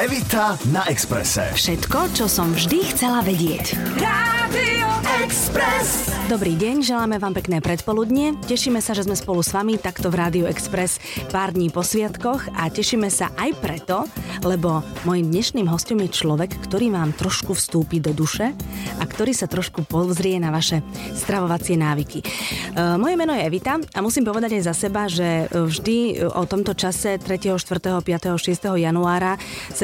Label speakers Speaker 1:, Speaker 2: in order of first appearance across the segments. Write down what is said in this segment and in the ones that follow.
Speaker 1: Evita na Exprese.
Speaker 2: Všetko, čo som vždy chcela vedieť.
Speaker 1: Rádio Express.
Speaker 2: Dobrý deň, želáme vám pekné predpoludnie. Tešíme sa, že sme spolu s vami takto v Rádiu Express pár dní po sviatkoch a tešíme sa aj preto, lebo môjim dnešným hostom je človek, ktorý vám trošku vstúpi do duše a ktorý sa trošku pozrie na vaše stravovacie návyky. E, moje meno je Evita a musím povedať aj za seba, že vždy o tomto čase 3., 4., 5., 6. januára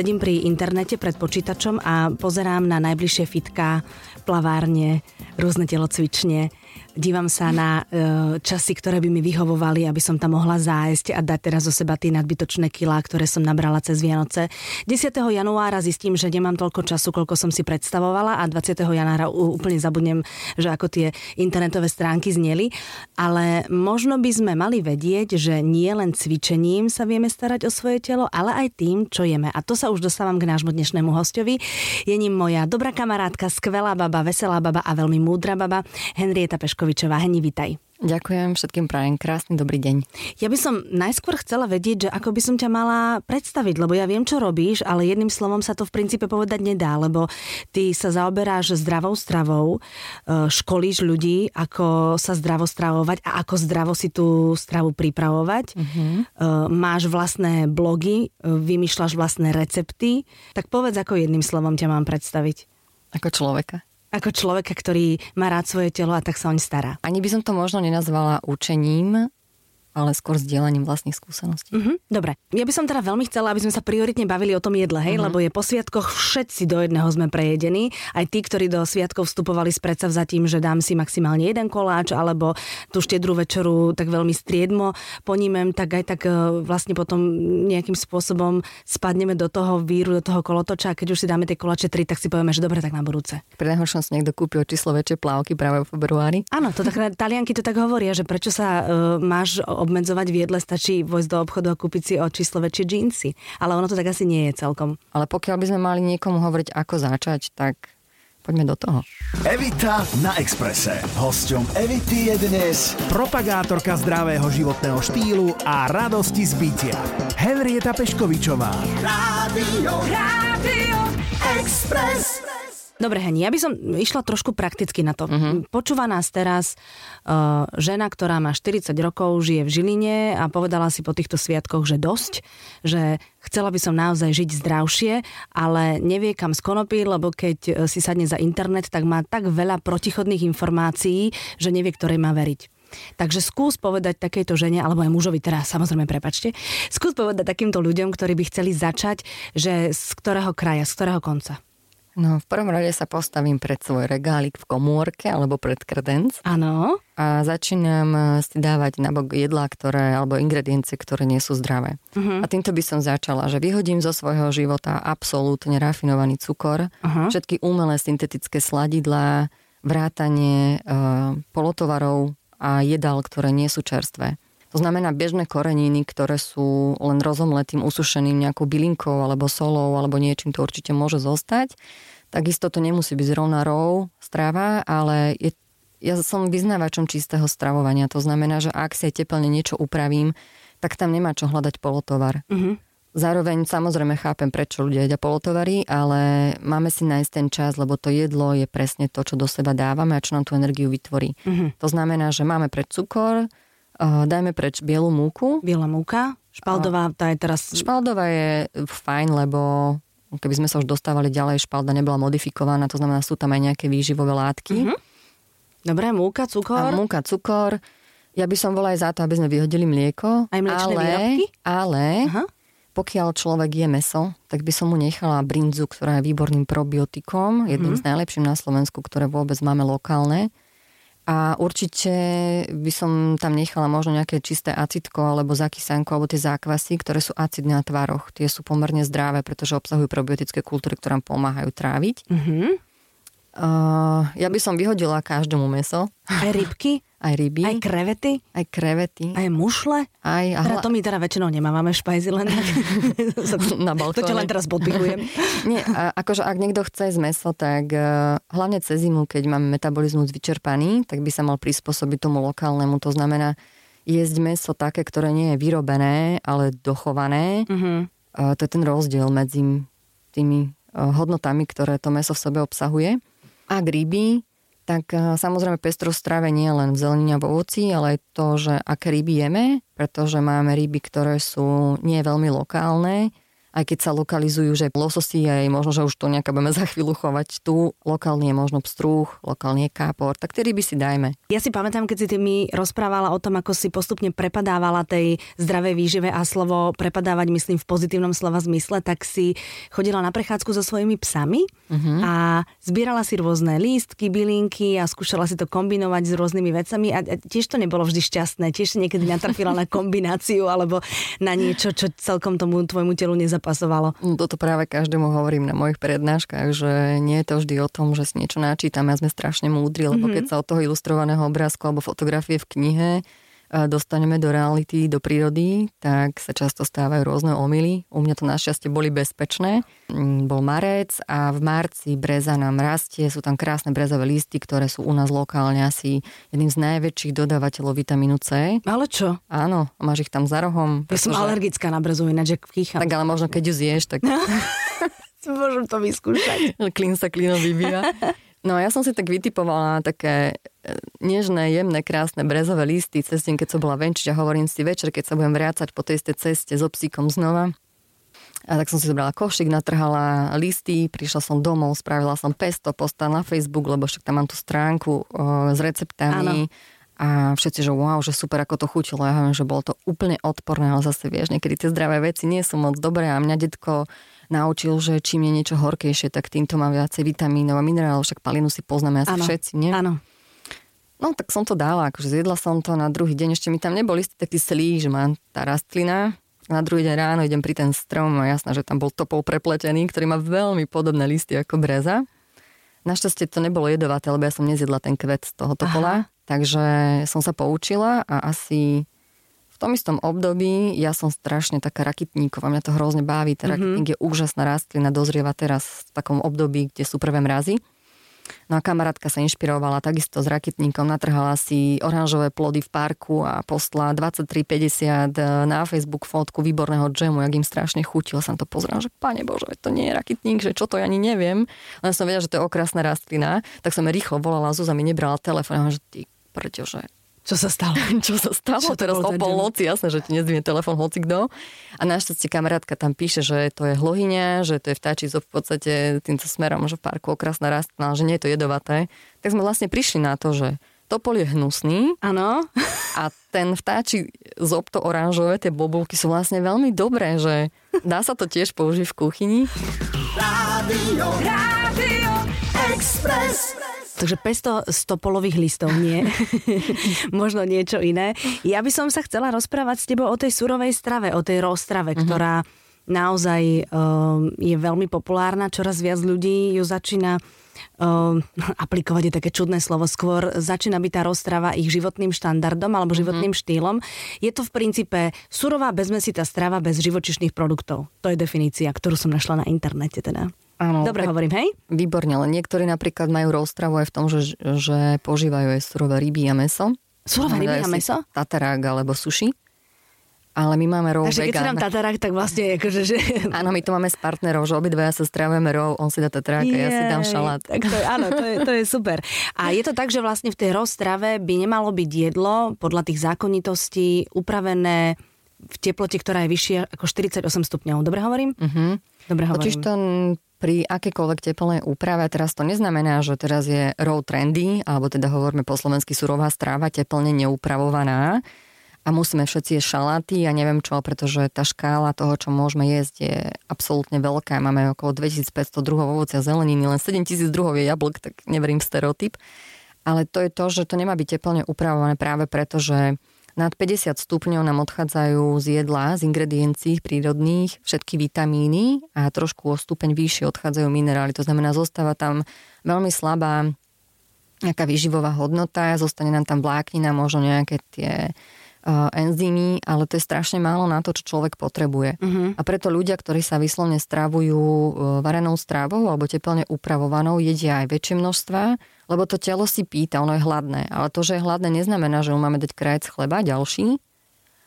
Speaker 2: sedím pri internete pred počítačom a pozerám na najbližšie fitka, plavárne, rôzne telocvične dívam sa na e, časy, ktoré by mi vyhovovali, aby som tam mohla zájsť a dať teraz zo seba tie nadbytočné kilá, ktoré som nabrala cez Vianoce. 10. januára zistím, že nemám toľko času, koľko som si predstavovala a 20. januára úplne zabudnem, že ako tie internetové stránky zneli. Ale možno by sme mali vedieť, že nie len cvičením sa vieme starať o svoje telo, ale aj tým, čo jeme. A to sa už dostávam k nášmu dnešnému hostovi. Je ním moja dobrá kamarátka, skvelá baba, veselá baba a veľmi múdra baba, Henrieta Peško Štefkovičová. Heni, vitaj.
Speaker 3: Ďakujem všetkým prajem krásny dobrý deň.
Speaker 2: Ja by som najskôr chcela vedieť, že ako by som ťa mala predstaviť, lebo ja viem, čo robíš, ale jedným slovom sa to v princípe povedať nedá, lebo ty sa zaoberáš zdravou stravou, e, školíš ľudí, ako sa zdravo stravovať a ako zdravo si tú stravu pripravovať. Uh-huh. Máš vlastné blogy, e, vymýšľaš vlastné recepty, tak povedz, ako jedným slovom ťa mám predstaviť.
Speaker 3: Ako človeka
Speaker 2: ako človeka, ktorý má rád svoje telo a tak sa oň stará.
Speaker 3: Ani by som to možno nenazvala učením, ale skôr sdielaním vlastných skúseností.
Speaker 2: Uh-huh, dobre. Ja by som teda veľmi chcela, aby sme sa prioritne bavili o tom jedle, hej, uh-huh. lebo je po sviatkoch všetci do jedného sme prejedení. Aj tí, ktorí do sviatkov vstupovali s predsavzatím, že dám si maximálne jeden koláč, alebo tú štedrú večeru tak veľmi striedmo ponímem, tak aj tak e, vlastne potom nejakým spôsobom spadneme do toho víru, do toho kolotoča a keď už si dáme tie koláče tri, tak si povieme, že dobre, tak na budúce.
Speaker 3: Pri najhoršom si niekto kúpil číslo väčšie plávky práve v februári.
Speaker 2: Áno, to tak, talianky to tak hovoria, že prečo sa uh, máš obmedzovať v jedle, stačí vojsť do obchodu a kúpiť si o číslo väčšie džínsy. Ale ono to tak asi nie je celkom.
Speaker 3: Ale pokiaľ by sme mali niekomu hovoriť, ako začať, tak poďme do toho.
Speaker 1: Evita na Exprese. Hosťom Evity je dnes propagátorka zdravého životného štýlu a radosti z bytia. Henrieta Peškovičová. Rádio, Rádio
Speaker 2: Express. Dobre, Heni, ja by som išla trošku prakticky na to. Uh-huh. Počúva nás teraz uh, žena, ktorá má 40 rokov, žije v Žiline a povedala si po týchto sviatkoch, že dosť, že chcela by som naozaj žiť zdravšie, ale nevie kam skonopí, lebo keď uh, si sadne za internet, tak má tak veľa protichodných informácií, že nevie, ktorej má veriť. Takže skús povedať takejto žene, alebo aj mužovi, teraz samozrejme prepačte, skús povedať takýmto ľuďom, ktorí by chceli začať, že z ktorého kraja, z ktorého konca.
Speaker 3: No, v prvom rade sa postavím pred svoj regálik v komórke alebo pred kredenc.
Speaker 2: Áno.
Speaker 3: A začínam eh, si dávať nabok jedlá, ktoré, alebo ingrediencie, ktoré nie sú zdravé. Uh-huh. A týmto by som začala, že vyhodím zo svojho života absolútne rafinovaný cukor, uh-huh. všetky umelé syntetické sladidlá, vrátanie e, polotovarov a jedál, ktoré nie sú čerstvé. To znamená bežné koreniny, ktoré sú len rozomletým, usušeným nejakou bylinkou alebo solou alebo niečím, to určite môže zostať. Takisto to nemusí byť zrovna rov, strava, ale je, ja som vyznávačom čistého stravovania. To znamená, že ak si aj teplne niečo upravím, tak tam nemá čo hľadať polotovar. Mm-hmm. Zároveň samozrejme chápem, prečo ľudia jedia polotovary, ale máme si nájsť ten čas, lebo to jedlo je presne to, čo do seba dávame a čo nám tú energiu vytvorí. Mm-hmm. To znamená, že máme pred cukor, Uh, dajme preč bielu múku.
Speaker 2: Biela múka. Špaldová, tá je teraz...
Speaker 3: Špaldová je fajn, lebo keby sme sa už dostávali ďalej, špalda nebola modifikovaná, to znamená, sú tam aj nejaké výživové látky. Uh-huh.
Speaker 2: Dobre, múka, cukor.
Speaker 3: A múka, cukor. Ja by som bola aj za to, aby sme vyhodili mlieko.
Speaker 2: Aj mliečné
Speaker 3: ale,
Speaker 2: výrobky?
Speaker 3: Ale uh-huh. pokiaľ človek je meso, tak by som mu nechala brinzu, ktorá je výborným probiotikom, jedným uh-huh. z najlepším na Slovensku, ktoré vôbec máme lokálne a určite by som tam nechala možno nejaké čisté acitko alebo zakysanko alebo tie zákvasy, ktoré sú acidné na tvároch. Tie sú pomerne zdravé, pretože obsahujú probiotické kultúry, ktoré nám pomáhajú tráviť. Mm-hmm. Uh, ja by som vyhodila každému meso.
Speaker 2: Aj rybky?
Speaker 3: Aj ryby.
Speaker 2: Aj krevety?
Speaker 3: Aj krevety.
Speaker 2: Aj mušle?
Speaker 3: Aj,
Speaker 2: a hla... Teda to my teda väčšinou nemávame špajzy len
Speaker 3: na balkóne.
Speaker 2: To ťa len teraz podpikujem.
Speaker 3: Nie, a akože ak niekto chce z meso, tak uh, hlavne cez zimu, keď máme metabolizmus vyčerpaný, tak by sa mal prispôsobiť tomu lokálnemu. To znamená jesť meso také, ktoré nie je vyrobené, ale dochované. Uh-huh. Uh, to je ten rozdiel medzi tými hodnotami, ktoré to meso v sebe obsahuje. A ryby, tak samozrejme pestrosť strave nie len v zelenine a v ovoci, ale aj to, že aké ryby jeme, pretože máme ryby, ktoré sú nie veľmi lokálne, aj keď sa lokalizujú, že lososy aj možno, že už to nejaká budeme za chvíľu chovať tu, lokálne je možno pstrúch, lokálne je kápor, tak tie ryby si dajme.
Speaker 2: Ja si pamätám, keď si ty mi rozprávala o tom, ako si postupne prepadávala tej zdravej výžive a slovo prepadávať, myslím v pozitívnom slova zmysle, tak si chodila na prechádzku so svojimi psami uh-huh. a zbierala si rôzne lístky, bylinky a skúšala si to kombinovať s rôznymi vecami a tiež to nebolo vždy šťastné, tiež si niekedy natrafila na kombináciu alebo na niečo, čo celkom tomu tvojmu telu nezapáčilo pasovalo.
Speaker 3: No, toto práve každému hovorím na mojich prednáškach, že nie je to vždy o tom, že si niečo načítame a sme strašne múdri, lebo mm-hmm. keď sa od toho ilustrovaného obrázku alebo fotografie v knihe dostaneme do reality, do prírody, tak sa často stávajú rôzne omily. U mňa to našťastie boli bezpečné. Mm, bol marec a v marci breza nám rastie, sú tam krásne brezové listy, ktoré sú u nás lokálne asi jedným z najväčších dodávateľov vitamínu C.
Speaker 2: Ale čo?
Speaker 3: Áno, máš ich tam za rohom.
Speaker 2: Ja som alergická na brezu, ináč kýcham.
Speaker 3: Tak ale možno keď ju zješ, tak...
Speaker 2: Môžem to vyskúšať.
Speaker 3: Klín sa klínom vyvíja. No ja som si tak vytipovala také nežné, jemné, krásne brezové listy cez deň, keď som bola venčiť a hovorím si večer, keď sa budem vrácať po tej ceste s so psíkom znova. A tak som si zobrala košik, natrhala listy, prišla som domov, spravila som pesto, postal na Facebook, lebo však tam mám tú stránku o, s receptami. Áno. A všetci, že wow, že super, ako to chutilo. Ja hovorím, že bolo to úplne odporné, ale zase vieš, niekedy tie zdravé veci nie sú moc dobré a mňa detko naučil, že čím je niečo horkejšie, tak týmto má viacej vitamínov a minerálov, však palinu si poznáme asi ano, všetci, nie?
Speaker 2: Áno.
Speaker 3: No tak som to dala, akože zjedla som to na druhý deň, ešte mi tam nebol istý taký slí, že má tá rastlina. Na druhý deň ráno idem pri ten strom a jasná, že tam bol topol prepletený, ktorý má veľmi podobné listy ako breza. Našťastie to nebolo jedovaté, lebo ja som nezjedla ten kvet z toho topola, Aha. takže som sa poučila a asi v tom istom období ja som strašne taká rakitníková, mňa to hrozne baví. Ten mm-hmm. rakitník je úžasná rastlina, dozrieva teraz v takom období, kde sú prvé mrazy. No a kamarátka sa inšpirovala takisto s rakitníkom, natrhala si oranžové plody v parku a postla 23,50 na Facebook fotku výborného džemu, jak im strašne chutilo. Som to pozrela, že pane Bože, to nie je rakitník, že čo to ja ani neviem. Len som vedela, že to je okrasná rastlina, tak som rýchlo volala, Zuzá mi nebrala telefón, že ty prečo, že
Speaker 2: čo sa stalo?
Speaker 3: Čo sa stalo? Čo Teraz o polnoci, jasné, že ti nezdvihne telefon hoci kto. A našťastie kamarátka tam píše, že to je hlohyňa, že to je vtáči v podstate týmto smerom, že v parku okrasná rastlina, že nie je to jedovaté. Tak sme vlastne prišli na to, že topol je hnusný.
Speaker 2: Áno.
Speaker 3: A ten vtáči zobto oranžové, tie bobulky sú vlastne veľmi dobré, že dá sa to tiež použiť v kuchyni. Rádio, Rádio
Speaker 2: Express. Takže pesto stopolových listov, nie. Možno niečo iné. Ja by som sa chcela rozprávať s tebou o tej surovej strave, o tej rozstrave, mm-hmm. ktorá naozaj um, je veľmi populárna. Čoraz viac ľudí ju začína um, aplikovať je také čudné slovo, skôr začína byť tá rozstrava ich životným štandardom alebo mhm. životným mm-hmm. štýlom. Je to v princípe surová bezmesitá strava bez živočišných produktov. To je definícia, ktorú som našla na internete teda.
Speaker 3: Áno,
Speaker 2: Dobre hovorím, hej?
Speaker 3: Výborne, ale niektorí napríklad majú rozstravu aj v tom, že, že požívajú aj surové ryby a meso.
Speaker 2: Surové ryby a meso?
Speaker 3: Tatarák alebo suši. Ale my máme rov
Speaker 2: Takže keď si dám tatarák, tak vlastne akože, že...
Speaker 3: Áno, my to máme s partnerov, že obidvaja sa stravujeme rov, on si dá tatarák a ja si dám šalát.
Speaker 2: Tak to je, áno, to je, to je super. A je to tak, že vlastne v tej rozstrave by nemalo byť jedlo podľa tých zákonitostí upravené v teplote, ktorá je vyššia ako 48 stupňov. Dobre hovorím?
Speaker 3: Uh-huh.
Speaker 2: Dobre hovorím.
Speaker 3: Totiž to pri akékoľvek teplnej úprave, teraz to neznamená, že teraz je row trendy, alebo teda hovoríme po slovensky surová stráva, teplne neupravovaná a musíme všetci jesť šaláty a neviem čo, pretože tá škála toho, čo môžeme jesť je absolútne veľká. Máme okolo 2500 druhov ovocia zeleniny, len 7000 druhov je jablk, tak neverím stereotyp. Ale to je to, že to nemá byť teplne upravované práve preto, že nad 50 stupňov nám odchádzajú z jedla, z ingrediencií prírodných všetky vitamíny a trošku o stupeň vyššie odchádzajú minerály. To znamená, zostáva tam veľmi slabá nejaká výživová hodnota, zostane nám tam vláknina, možno nejaké tie enzymy, ale to je strašne málo na to, čo človek potrebuje. Uh-huh. A preto ľudia, ktorí sa vyslovne strávujú uh, varenou strávou alebo teplne upravovanou, jedia aj väčšie množstva lebo to telo si pýta, ono je hladné. Ale to, že je hladné, neznamená, že mu máme dať krajec chleba ďalší,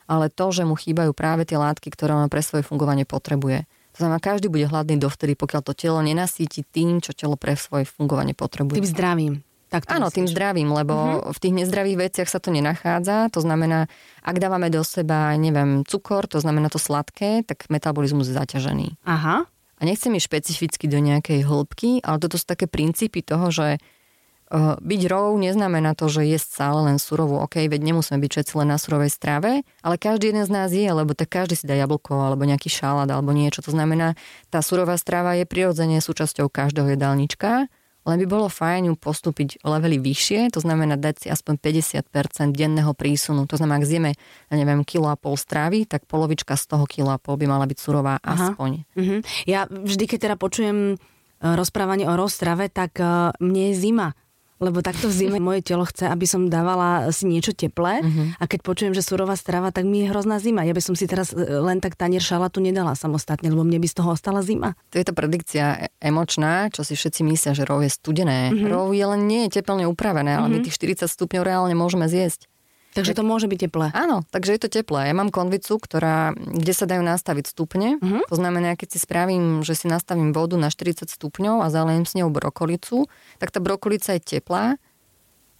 Speaker 3: ale to, že mu chýbajú práve tie látky, ktoré ono pre svoje fungovanie potrebuje. To znamená, každý bude hladný dovtedy, pokiaľ to telo nenasíti tým, čo telo pre svoje fungovanie potrebuje.
Speaker 2: Tým zdravím. Tak
Speaker 3: Áno, myslíš. tým zdravím, lebo uh-huh. v tých nezdravých veciach sa to nenachádza. To znamená, ak dávame do seba, neviem, cukor, to znamená to sladké, tak metabolizmus je zaťažený.
Speaker 2: Aha.
Speaker 3: A nechcem ísť špecificky do nejakej hĺbky, ale toto sú také princípy toho, že uh, byť rov neznamená to, že jesť stále len surovú. OK, veď nemusíme byť všetci len na surovej strave, ale každý jeden z nás je, lebo tak každý si dá jablko alebo nejaký šalát alebo niečo. To znamená, tá surová strava je prirodzene súčasťou každého jedálnička, len by bolo fajn ju postúpiť levely vyššie, to znamená dať si aspoň 50% denného prísunu. To znamená, ak zjeme, ja neviem, kilo a pol strávy, tak polovička z toho kilo a pol by mala byť surová Aha. aspoň.
Speaker 2: Uh-huh. Ja vždy, keď teda počujem e, rozprávanie o rozstrave, tak uh, mne je zima lebo takto v zime moje telo chce, aby som dávala si niečo teplé uh-huh. a keď počujem, že surová strava, tak mi je hrozná zima. Ja by som si teraz e, len tak tanier šalatu nedala samostatne, lebo mne by z toho ostala zima.
Speaker 3: To je to predikcia emočná, čo si všetci myslia, že rov je studené. Uh-huh. Rov je len nie je teplne upravené, ale uh-huh. my tých 40 stupňov reálne môžeme zjesť.
Speaker 2: Takže to môže byť teplé.
Speaker 3: Áno, takže je to teplé. Ja mám konvicu, ktorá, kde sa dajú nastaviť stupne. Uh-huh. To znamená, keď si spravím, že si nastavím vodu na 40 stupňov a zalejem s ňou brokolicu, tak tá brokolica je teplá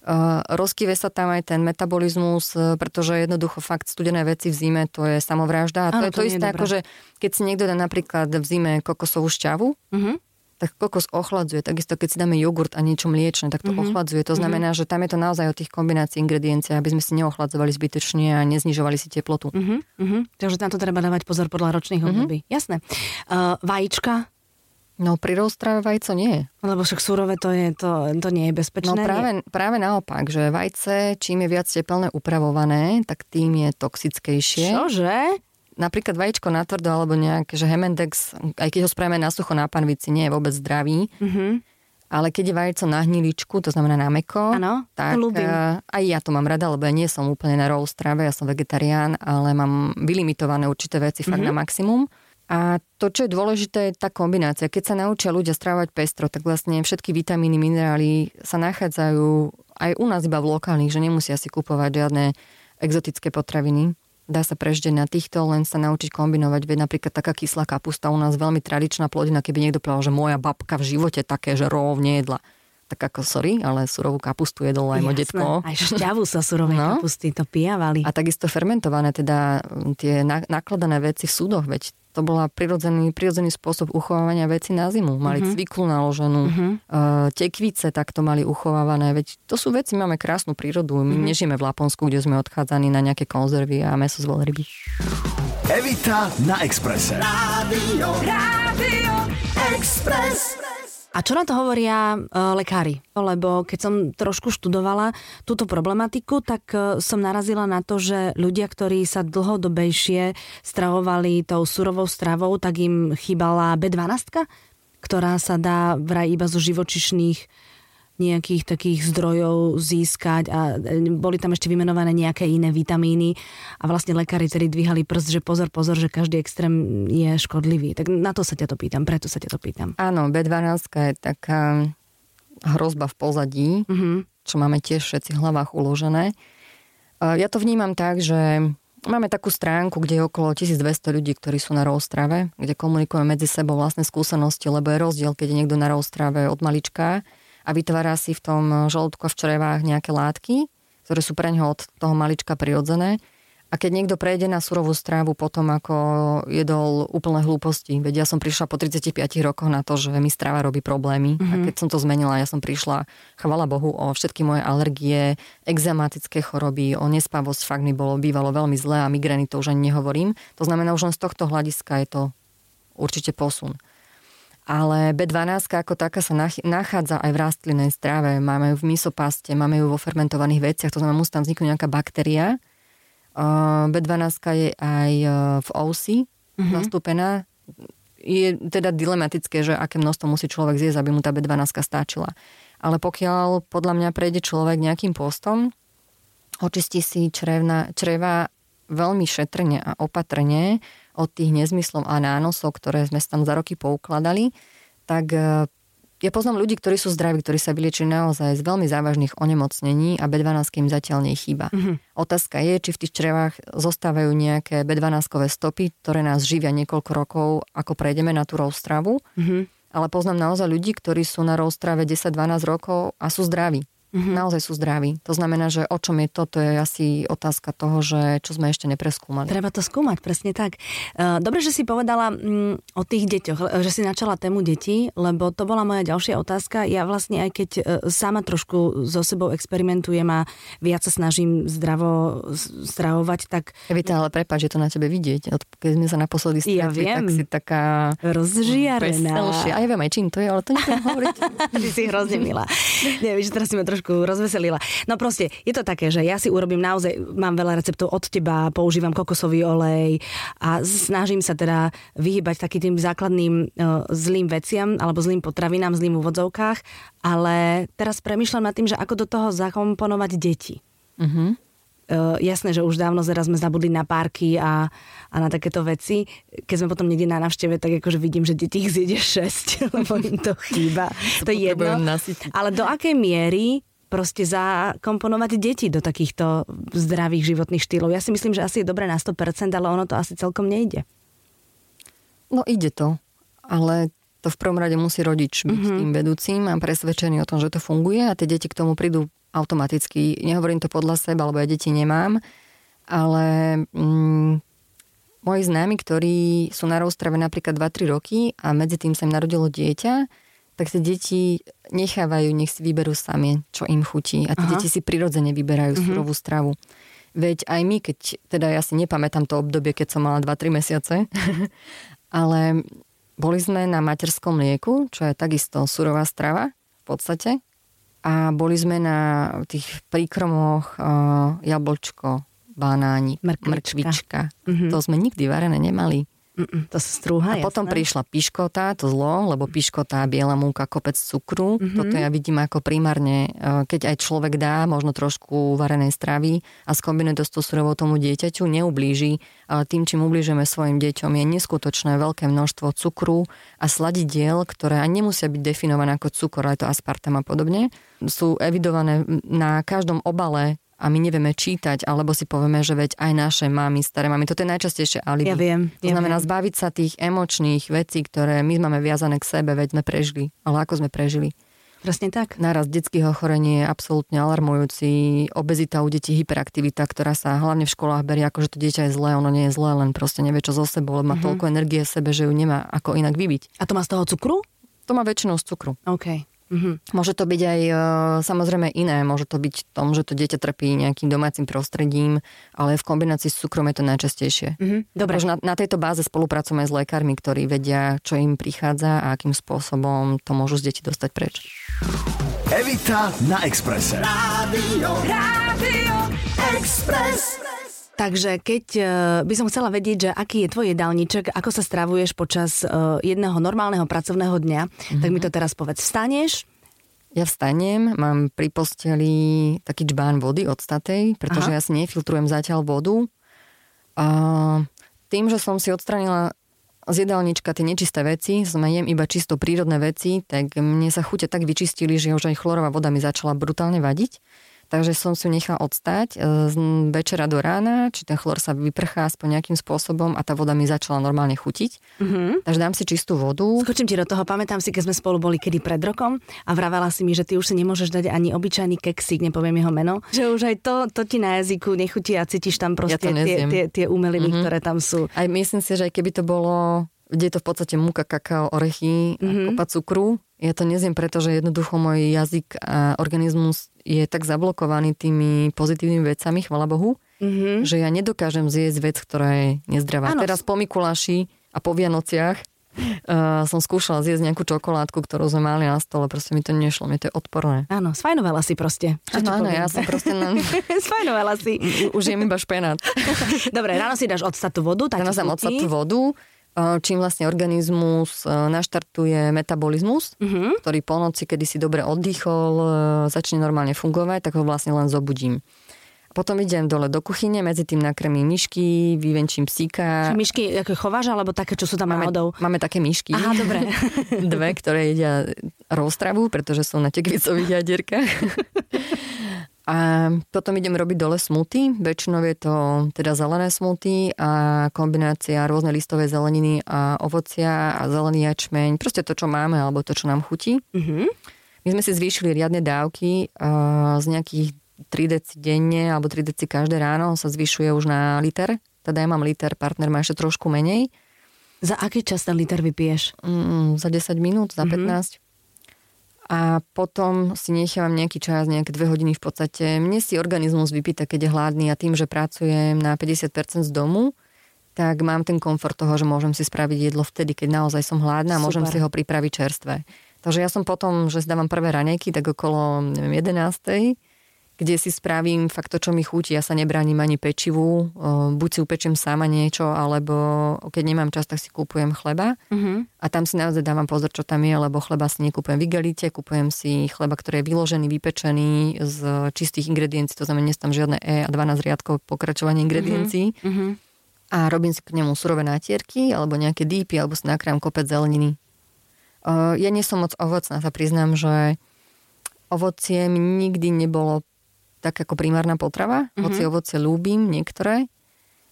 Speaker 3: Uh, rozkyve sa tam aj ten metabolizmus, uh, pretože jednoducho fakt studené veci v zime to je samovražda. A to Áno, je to, to isté, ako že keď si niekto dá napríklad v zime kokosovú šťavu, uh-huh. Tak kokos ochladzuje. Takisto keď si dáme jogurt a niečo mliečne, tak to uh-huh. ochladzuje. To mhm. znamená, uh-huh. že tam je to naozaj o tých kombinácií ingrediencií, aby sme si neochladzovali zbytečne a neznižovali si teplotu.
Speaker 2: Uh-huh. Takže na to treba dávať pozor podľa ročných období. Uh-huh. Jasné. Uh, vajíčka,
Speaker 3: No pri roztrave vajco nie.
Speaker 2: Lebo však surové to, je, to, to nie je bezpečné.
Speaker 3: No práve, práve naopak, že vajce, čím je viac teplne upravované, tak tým je toxickejšie.
Speaker 2: Čože?
Speaker 3: Napríklad vajíčko na tvrdo alebo nejak, že Hemendex, aj keď ho spravíme na sucho na panvici, nie je vôbec zdravý. Mm-hmm. Ale keď je vajco na hniličku, to znamená na meko,
Speaker 2: ano,
Speaker 3: tak uh, aj ja to mám rada, lebo ja nie som úplne na roll strave, ja som vegetarián, ale mám vylimitované určité veci fakt mm-hmm. na maximum. A to, čo je dôležité, je tá kombinácia. Keď sa naučia ľudia strávať pestro, tak vlastne všetky vitamíny, minerály sa nachádzajú aj u nás iba v lokálnych, že nemusia si kupovať žiadne exotické potraviny. Dá sa prežiť na týchto, len sa naučiť kombinovať. Veď napríklad taká kyslá kapusta u nás veľmi tradičná plodina, keby niekto povedal, že moja babka v živote také, že rovne jedla tak ako sorry, ale surovú kapustu jedol aj môj detko.
Speaker 2: Aj šťavu sa surovej no. kapusty to pijavali.
Speaker 3: A takisto fermentované, teda tie nakladané veci v súdoch, veď to bola prirodzený, prirodzený spôsob uchovávania veci na zimu. Mali uh-huh. cviklu naloženú, uh-huh. uh, tekvice takto mali uchovávané. Veď to sú veci, máme krásnu prírodu. My uh-huh. nežijeme v Laponsku, kde sme odchádzaní na nejaké konzervy a meso z veľryby.
Speaker 1: Evita na Exprese. Rádio, Rádio
Speaker 2: Express. A čo na to hovoria uh, lekári? Lebo keď som trošku študovala túto problematiku, tak uh, som narazila na to, že ľudia, ktorí sa dlhodobejšie stravovali tou surovou stravou, tak im chýbala B12, ktorá sa dá vraj iba zo živočišných nejakých takých zdrojov získať a e, boli tam ešte vymenované nejaké iné vitamíny a vlastne lekári tedy dvíhali prst, že pozor, pozor, že každý extrém je škodlivý. Tak na to sa ťa to pýtam, preto sa ťa to pýtam.
Speaker 3: Áno, B12 je taká hrozba v pozadí, mm-hmm. čo máme tiež všetci v hlavách uložené. Ja to vnímam tak, že Máme takú stránku, kde je okolo 1200 ľudí, ktorí sú na rozstrave, kde komunikujeme medzi sebou vlastné skúsenosti, lebo je rozdiel, keď je niekto na rozstrave od malička a vytvára si v tom žalúdku a v črevách nejaké látky, ktoré sú pre neho od toho malička prirodzené. A keď niekto prejde na surovú strávu potom, ako jedol úplné hlúposti, veď ja som prišla po 35 rokoch na to, že mi strava robí problémy. Mm-hmm. A mhm. keď som to zmenila, ja som prišla, chvala Bohu, o všetky moje alergie, exematické choroby, o nespavosť, fakt mi bolo bývalo veľmi zlé a migrény to už ani nehovorím. To znamená, už len z tohto hľadiska je to určite posun ale B12 ako taká sa nachádza aj v rastlinnej strave. Máme ju v misopaste, máme ju vo fermentovaných veciach, to znamená, musí tam vzniknúť nejaká baktéria. B12 je aj v ousi mm-hmm. zastúpená. Je teda dilematické, že aké množstvo musí človek zjesť, aby mu tá B12 stáčila. Ale pokiaľ podľa mňa prejde človek nejakým postom, očistí si črevna, čreva veľmi šetrne a opatrne, od tých nezmyslov a nánosov, ktoré sme tam za roky poukladali, tak e, ja poznám ľudí, ktorí sú zdraví, ktorí sa vyliečili naozaj z veľmi závažných onemocnení a B12 im zatiaľ nechýba. Mm-hmm. Otázka je, či v tých črevách zostávajú nejaké B12-kové stopy, ktoré nás živia niekoľko rokov, ako prejdeme na tú stravu. Mm-hmm. Ale poznám naozaj ľudí, ktorí sú na rozstrave 10-12 rokov a sú zdraví mm-hmm. naozaj sú zdraví. To znamená, že o čom je to, to je asi otázka toho, že čo sme ešte nepreskúmali.
Speaker 2: Treba to skúmať, presne tak. E, dobre, že si povedala mm, o tých deťoch, že si načala tému detí, lebo to bola moja ďalšia otázka. Ja vlastne aj keď e, sama trošku so sebou experimentujem a viac sa snažím zdravo stravovať, tak...
Speaker 3: Evita, ale prepáč, že to na tebe vidieť. Keď sme sa naposledy stretli, ja viem. tak si taká...
Speaker 2: Rozžiarená.
Speaker 3: A ja viem aj čím to je, ale to nebudem hovoriť.
Speaker 2: Ty si hrozne milá. Nie, že teraz si ma trošku trošku rozveselila. No proste, je to také, že ja si urobím naozaj, mám veľa receptov od teba, používam kokosový olej a snažím sa teda vyhybať takým tým základným uh, zlým veciam alebo zlým potravinám, zlým úvodzovkách, ale teraz premyšľam nad tým, že ako do toho zakomponovať deti. Uh-huh. Uh, jasné, že už dávno zera sme zabudli na párky a, a na takéto veci. Keď sme potom niekde na navšteve, tak akože vidím, že deti ich zjede 6, lebo im to chýba. to je jedno. Ale do akej miery proste zakomponovať deti do takýchto zdravých životných štýlov. Ja si myslím, že asi je dobré na 100%, ale ono to asi celkom nejde.
Speaker 3: No ide to, ale to v prvom rade musí rodič byť mm-hmm. tým vedúcim a presvedčený o tom, že to funguje a tie deti k tomu prídu automaticky. Nehovorím to podľa seba, lebo ja deti nemám, ale mm, moji známi, ktorí sú na roztrave napríklad 2-3 roky a medzi tým sa im narodilo dieťa, tak tie deti nechávajú, nech si vyberú sami, čo im chutí. A tie Aha. deti si prirodzene vyberajú uh-huh. surovú stravu. Veď aj my, keď, teda ja si nepamätám to obdobie, keď som mala 2-3 mesiace, ale boli sme na materskom mlieku, čo je takisto surová strava v podstate. A boli sme na tých príkromoch uh, jablčko, banánik, mrkvička. mrkvička. Uh-huh. To sme nikdy varené nemali.
Speaker 2: Mm-mm, to sa strúha,
Speaker 3: A potom prišla piškota, to zlo, lebo piškota, biela múka, kopec cukru. Mm-hmm. Toto ja vidím ako primárne, e, keď aj človek dá možno trošku varenej stravy a skombinuje to s tou surovou tomu dieťaťu, neublíži, ale tým, čím ublížime svojim deťom, je neskutočné veľké množstvo cukru a sladidiel, ktoré ani nemusia byť definované ako cukor, ale to aspartam a podobne. Sú evidované na každom obale a my nevieme čítať, alebo si povieme, že veď aj naše mamy, staré mamy, toto je najčastejšie alibi.
Speaker 2: Ja viem.
Speaker 3: To
Speaker 2: ja
Speaker 3: znamená
Speaker 2: viem.
Speaker 3: zbaviť sa tých emočných vecí, ktoré my máme viazané k sebe, veď sme prežili. Ale ako sme prežili?
Speaker 2: Presne tak.
Speaker 3: Náraz detských ochorení je absolútne alarmujúci. Obezita u detí, hyperaktivita, ktorá sa hlavne v školách berie ako, že to dieťa je zlé, ono nie je zlé, len proste nevie čo zo sebou, lebo má mm-hmm. toľko energie v sebe, že ju nemá ako inak vybiť.
Speaker 2: A to má z toho cukru?
Speaker 3: To má väčšinou z cukru.
Speaker 2: OK.
Speaker 3: Mm-hmm. Môže to byť aj e, samozrejme iné, môže to byť tom, že to dieťa trpí nejakým domácim prostredím, ale v kombinácii s cukrom je to najčastejšie. Mm-hmm. Dobre. Na, na tejto báze spolupracujeme s lekármi, ktorí vedia, čo im prichádza a akým spôsobom to môžu z deti dostať preč.
Speaker 1: Evita na Exprese. Rádio, Rádio
Speaker 2: Express. Takže keď uh, by som chcela vedieť, že aký je tvoj jedálniček, ako sa stravuješ počas uh, jedného normálneho pracovného dňa, mm-hmm. tak mi to mhm. teraz povedz. Vstaneš?
Speaker 3: Ja vstanem, mám pri posteli taký džbán vody od statej, pretože Aha. ja si nefiltrujem zatiaľ vodu. A tým, že som si odstranila z jedálnička tie nečisté veci, som jem iba čisto prírodné veci, tak mne sa chute tak vyčistili, že už aj chlorová voda mi začala brutálne vadiť. Takže som si nechala odstať e, z večera do rána, či ten chlor sa vyprchá aspoň nejakým spôsobom a tá voda mi začala normálne chutiť. Mm-hmm. Takže dám si čistú vodu.
Speaker 2: Skočím ti do toho, pamätám si, keď sme spolu boli kedy pred rokom a vravela si mi, že ty už si nemôžeš dať ani obyčajný keksík, nepoviem jeho meno, že už aj to, to ti na jazyku nechutí a cítiš tam proste ja tie, tie, tie umeliny, mm-hmm. ktoré tam sú.
Speaker 3: Aj myslím si, že aj keby to bolo kde je to v podstate múka, kakao, orechy mm-hmm. kopa cukru, ja to nezjem, pretože jednoducho môj jazyk a organizmus je tak zablokovaný tými pozitívnymi vecami, chvala Bohu, mm-hmm. že ja nedokážem zjesť vec, ktorá je nezdravá. Ano. Teraz po Mikuláši a po Vianociach uh, som skúšala zjesť nejakú čokoládku, ktorú sme mali na stole, proste mi to nešlo, mi to je odporné.
Speaker 2: Áno, sfajnovala si proste.
Speaker 3: Áno, áno, ja som proste... Na...
Speaker 2: sfajnovala si.
Speaker 3: Už jem iba špenát.
Speaker 2: Dobre, ráno si dáš odstatú vodu. Tak
Speaker 3: ráno dám odstatú vodu, čím vlastne organizmus naštartuje metabolizmus, uh-huh. ktorý po noci, kedy si dobre oddychol, začne normálne fungovať, tak ho vlastne len zobudím. Potom idem dole do kuchyne, medzi tým nakrmím myšky, vyvenčím psíka.
Speaker 2: Myšky ako chováš, alebo také, čo sú tam
Speaker 3: máme,
Speaker 2: náhodou?
Speaker 3: Máme také myšky.
Speaker 2: Aha, dobre.
Speaker 3: Dve, ktoré jedia roztravu, pretože sú na tekvicových jadierkách. A potom idem robiť dole smuty. Väčšinou je to teda zelené smuty a kombinácia rôzne listové zeleniny a ovocia a zelený jačmeň. Proste to, čo máme, alebo to, čo nám chutí. Mm-hmm. My sme si zvýšili riadne dávky uh, z nejakých 3 deci denne alebo 3 deci každé ráno sa zvyšuje už na liter. Teda ja mám liter, partner má ešte trošku menej.
Speaker 2: Za aký čas ten liter vypiješ?
Speaker 3: Mm, za 10 minút, za mm-hmm. 15 a potom si nechávam nejaký čas, nejaké dve hodiny v podstate. Mne si organizmus vypýta, keď je hladný a tým, že pracujem na 50% z domu, tak mám ten komfort toho, že môžem si spraviť jedlo vtedy, keď naozaj som hladná a môžem si ho pripraviť čerstvé. Takže ja som potom, že zdávam prvé ranejky, tak okolo neviem, 11 kde si spravím fakt to, čo mi chutí. Ja sa nebránim ani pečivu, buď si upečiem sama niečo, alebo keď nemám čas, tak si kúpujem chleba. Uh-huh. A tam si naozaj dávam pozor, čo tam je, lebo chleba si nekúpujem v igelite, kúpujem si chleba, ktorý je vyložený, vypečený z čistých ingrediencií, to znamená, tam žiadne E a 12 riadkov pokračovanie ingrediencií. Uh-huh. A robím si k nemu surové nátierky, alebo nejaké dýpy, alebo si nakrám kopec zeleniny. Ja nie som moc ovocná, sa priznám, že ovocie mi nikdy nebolo tak ako primárna potrava, mm-hmm. hoci ovoce ľúbim niektoré.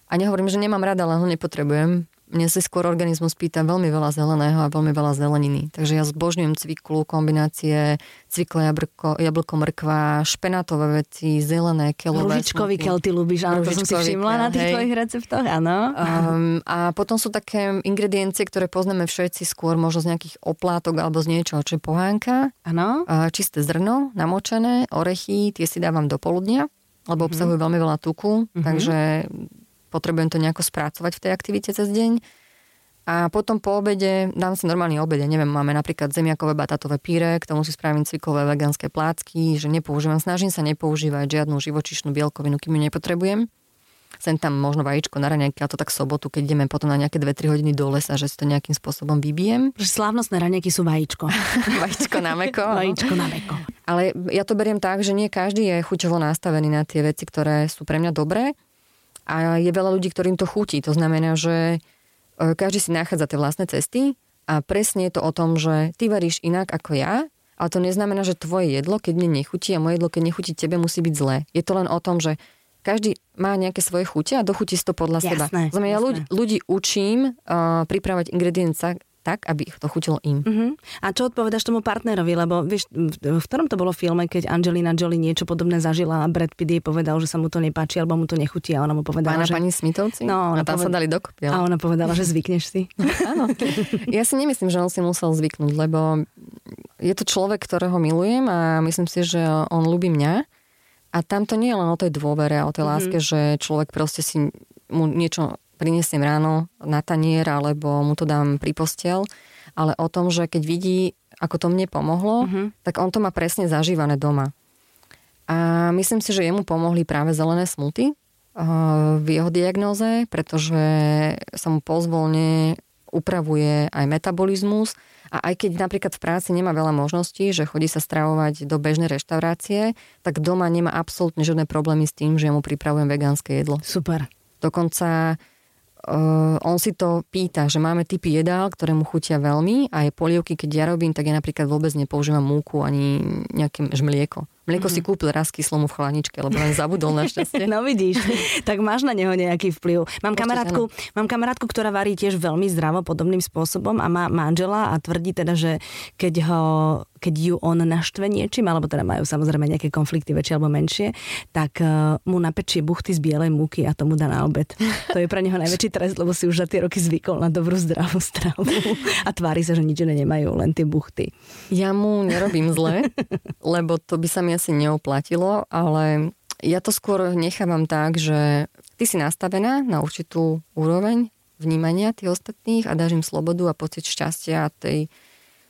Speaker 3: A nehovorím, že nemám rada, ale ho nepotrebujem mne si skôr organizmus pýta veľmi veľa zeleného a veľmi veľa zeleniny. Takže ja zbožňujem cviklu, kombinácie cvikle, jablko, jablko mrkva, špenátové veci, zelené, kelové.
Speaker 2: Ružičkový kel ty ľúbiš, áno, to som si všimla kel, na tých hej. tvojich receptoch, áno.
Speaker 3: Um, a potom sú také ingrediencie, ktoré poznáme všetci skôr, možno z nejakých oplátok alebo z niečoho, čo je pohánka.
Speaker 2: Áno.
Speaker 3: Uh, čisté zrno, namočené, orechy, tie si dávam do poludnia lebo mm-hmm. obsahujú veľmi veľa tuku, mm-hmm. takže potrebujem to nejako spracovať v tej aktivite cez deň. A potom po obede dám si normálny obed. neviem, máme napríklad zemiakové batatové píre, k tomu si spravím cvikové vegánske plácky, že nepoužívam, snažím sa nepoužívať žiadnu živočišnú bielkovinu, kým ju nepotrebujem. Sem tam možno vajíčko na raňajky, a to tak sobotu, keď ideme potom na nejaké 2-3 hodiny do lesa, že si to nejakým spôsobom vybijem.
Speaker 2: Slávnostné raňajky sú vajíčko.
Speaker 3: vajíčko na meko.
Speaker 2: vajíčko na meko.
Speaker 3: Ale ja to beriem tak, že nie každý je chuťovo nastavený na tie veci, ktoré sú pre mňa dobré a je veľa ľudí, ktorým to chutí. To znamená, že e, každý si nachádza tie vlastné cesty a presne je to o tom, že ty varíš inak ako ja, ale to neznamená, že tvoje jedlo, keď mne nechutí a moje jedlo, keď nechutí tebe, musí byť zlé. Je to len o tom, že každý má nejaké svoje chute a dochutí si to podľa
Speaker 2: jasné,
Speaker 3: seba. Znamená, ja ľudí, ľudí učím uh, pripravať ingredience tak, aby to chutilo im. Uh-huh.
Speaker 2: A čo odpovedaš tomu partnerovi? Lebo vieš, v, v ktorom to bolo filme, keď Angelina Jolie niečo podobné zažila a Brad Pitt jej povedal, že sa mu to nepáči alebo mu to nechutí a ona mu povedala,
Speaker 3: Pána že... pani Smithovci?
Speaker 2: No,
Speaker 3: a tam poved... sa dali dokopy.
Speaker 2: A ona povedala, že zvykneš si.
Speaker 3: Áno. Ja si nemyslím, že on si musel zvyknúť, lebo je to človek, ktorého milujem a myslím si, že on ľubí mňa. A tam to nie je len o tej dôvere a o tej mm-hmm. láske, že človek proste si mu niečo prinesiem ráno na tanier alebo mu to dám pri postel, ale o tom, že keď vidí, ako to mne pomohlo, mm-hmm. tak on to má presne zažívané doma. A myslím si, že jemu pomohli práve zelené smuty v jeho diagnoze, pretože sa mu pozvolne upravuje aj metabolizmus a aj keď napríklad v práci nemá veľa možností, že chodí sa stravovať do bežnej reštaurácie, tak doma nemá absolútne žiadne problémy s tým, že mu pripravujem vegánske jedlo.
Speaker 2: Super.
Speaker 3: Dokonca Uh, on si to pýta, že máme typy jedál, ktoré mu chutia veľmi a aj polievky, keď ja robím, tak ja napríklad vôbec nepoužívam múku ani nejaké mlieko. Mlieko mm-hmm. si kúpil raz kyslomu v chladničke, lebo len zabudol našťastie.
Speaker 2: no vidíš, tak máš na neho nejaký vplyv. Mám kamarátku, mám kamarátku, ktorá varí tiež veľmi zdravo, podobným spôsobom a má manžela a tvrdí teda, že keď ho keď ju on naštve niečím, alebo teda majú samozrejme nejaké konflikty väčšie alebo menšie, tak uh, mu napečie buchty z bielej múky a tomu dá na obed. To je pre neho najväčší trest, lebo si už za tie roky zvykol na dobrú zdravú stravu a tvári sa, že nič nemajú, len tie buchty.
Speaker 3: Ja mu nerobím zle, lebo to by sa mi asi neoplatilo, ale ja to skôr nechávam tak, že ty si nastavená na určitú úroveň vnímania tých ostatných a dáš im slobodu a pocit šťastia a tej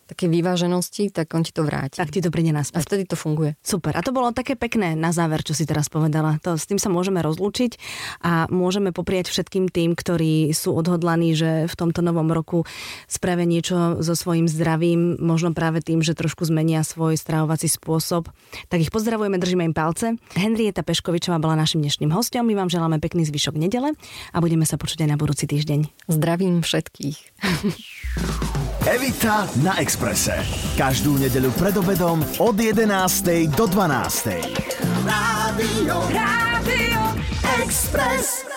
Speaker 3: také vyváženosti, tak on ti to vráti.
Speaker 2: Tak ti to príde naspäť.
Speaker 3: A vtedy to funguje.
Speaker 2: Super. A to bolo také pekné na záver, čo si teraz povedala. To, s tým sa môžeme rozlúčiť a môžeme poprieť všetkým tým, ktorí sú odhodlaní, že v tomto novom roku spravia niečo so svojím zdravím, možno práve tým, že trošku zmenia svoj stravovací spôsob. Tak ich pozdravujeme, držíme im palce. Henrieta Peškovičová bola našim dnešným hostom. My vám želáme pekný zvyšok nedele a budeme sa počuť aj na budúci týždeň.
Speaker 3: Zdravím všetkých.
Speaker 1: Evita na Exprese. Každú nedeľu pred obedom od 11. do 12. Rádio, Rádio Express.